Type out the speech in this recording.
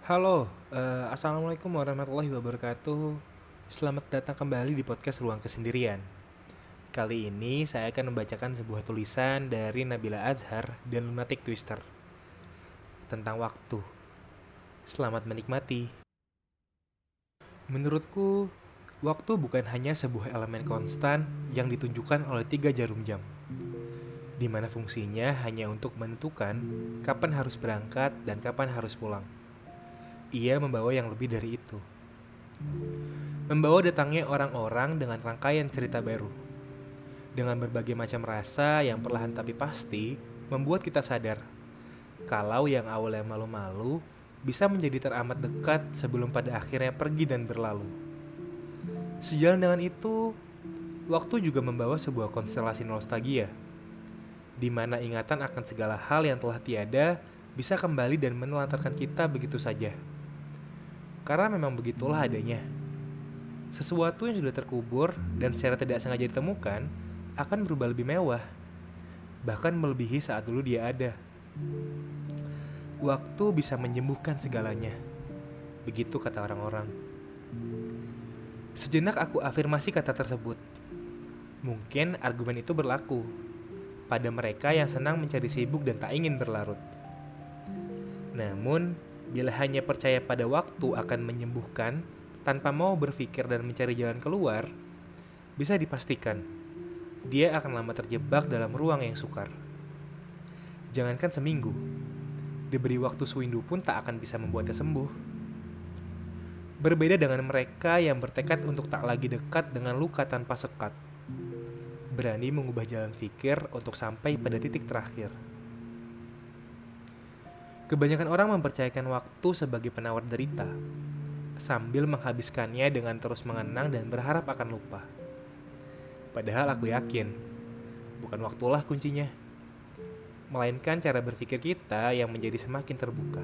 Halo, eh, Assalamualaikum warahmatullahi wabarakatuh. Selamat datang kembali di podcast Ruang Kesendirian. Kali ini saya akan membacakan sebuah tulisan dari Nabila Azhar dan Lunatic Twister tentang waktu. Selamat menikmati. Menurutku, waktu bukan hanya sebuah elemen konstan yang ditunjukkan oleh tiga jarum jam, di mana fungsinya hanya untuk menentukan kapan harus berangkat dan kapan harus pulang ia membawa yang lebih dari itu. Membawa datangnya orang-orang dengan rangkaian cerita baru. Dengan berbagai macam rasa yang perlahan tapi pasti membuat kita sadar kalau yang awalnya malu-malu bisa menjadi teramat dekat sebelum pada akhirnya pergi dan berlalu. Sejalan dengan itu, waktu juga membawa sebuah konstelasi nostalgia, di mana ingatan akan segala hal yang telah tiada bisa kembali dan menelantarkan kita begitu saja. Karena memang begitulah adanya. Sesuatu yang sudah terkubur dan secara tidak sengaja ditemukan akan berubah lebih mewah. Bahkan melebihi saat dulu dia ada. Waktu bisa menyembuhkan segalanya. Begitu kata orang-orang. Sejenak aku afirmasi kata tersebut. Mungkin argumen itu berlaku pada mereka yang senang mencari sibuk dan tak ingin berlarut. Namun, bila hanya percaya pada waktu akan menyembuhkan tanpa mau berpikir dan mencari jalan keluar, bisa dipastikan dia akan lama terjebak dalam ruang yang sukar. Jangankan seminggu, diberi waktu sewindu pun tak akan bisa membuatnya sembuh. Berbeda dengan mereka yang bertekad untuk tak lagi dekat dengan luka tanpa sekat. Berani mengubah jalan pikir untuk sampai pada titik terakhir. Kebanyakan orang mempercayakan waktu sebagai penawar derita, sambil menghabiskannya dengan terus mengenang dan berharap akan lupa. Padahal aku yakin, bukan waktulah kuncinya, melainkan cara berpikir kita yang menjadi semakin terbuka.